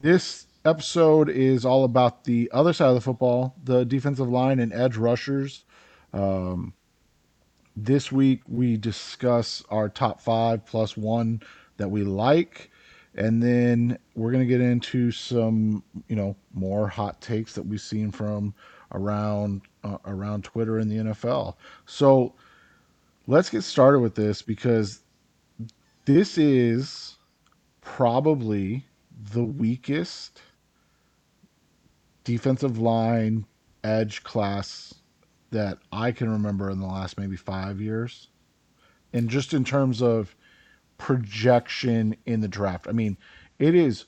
This episode is all about the other side of the football, the defensive line and edge rushers. Um, this week we discuss our top five plus one that we like, and then we're gonna get into some, you know, more hot takes that we've seen from around uh, around Twitter and the NFL. So let's get started with this because this is probably the weakest defensive line edge class that I can remember in the last maybe five years. And just in terms of projection in the draft, I mean, it is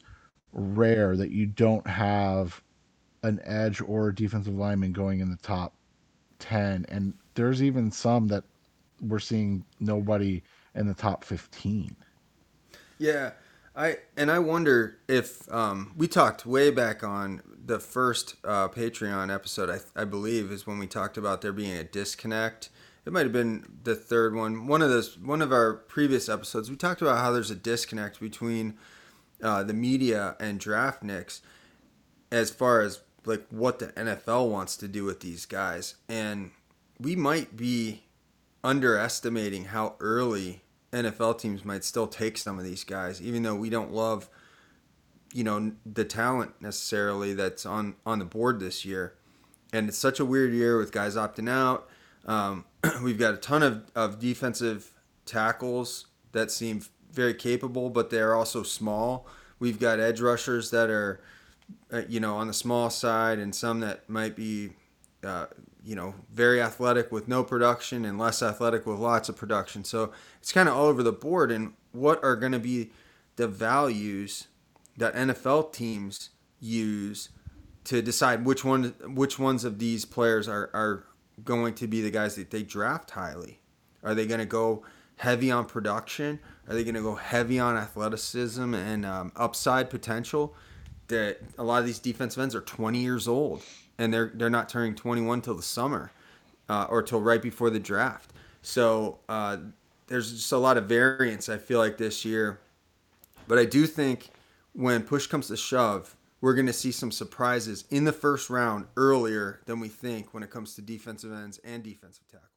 rare that you don't have an edge or a defensive lineman going in the top 10. And there's even some that we're seeing nobody in the top 15. Yeah. I and I wonder if um, we talked way back on the first uh, Patreon episode. I, I believe is when we talked about there being a disconnect. It might have been the third one. One of those. One of our previous episodes. We talked about how there's a disconnect between uh, the media and draftniks as far as like what the NFL wants to do with these guys, and we might be underestimating how early NFL teams might still take some of these guys, even though we don't love, you know, the talent necessarily that's on on the board this year. And it's such a weird year with guys opting out. Um, we've got a ton of, of defensive tackles that seem very capable, but they're also small. We've got edge rushers that are, uh, you know, on the small side, and some that might be uh, you know, very athletic with no production and less athletic with lots of production. So it's kind of all over the board. And what are going to be the values that NFL teams use to decide which one, which ones of these players are, are going to be the guys that they draft highly? Are they going to go heavy on production? Are they going to go heavy on athleticism and um, upside potential? That a lot of these defensive ends are 20 years old and they're they're not turning 21 till the summer uh, or till right before the draft. So uh, there's just a lot of variance. I feel like this year, but I do think when push comes to shove, we're going to see some surprises in the first round earlier than we think when it comes to defensive ends and defensive tackles.